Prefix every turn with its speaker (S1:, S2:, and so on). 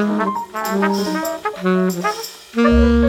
S1: Mm-hmm.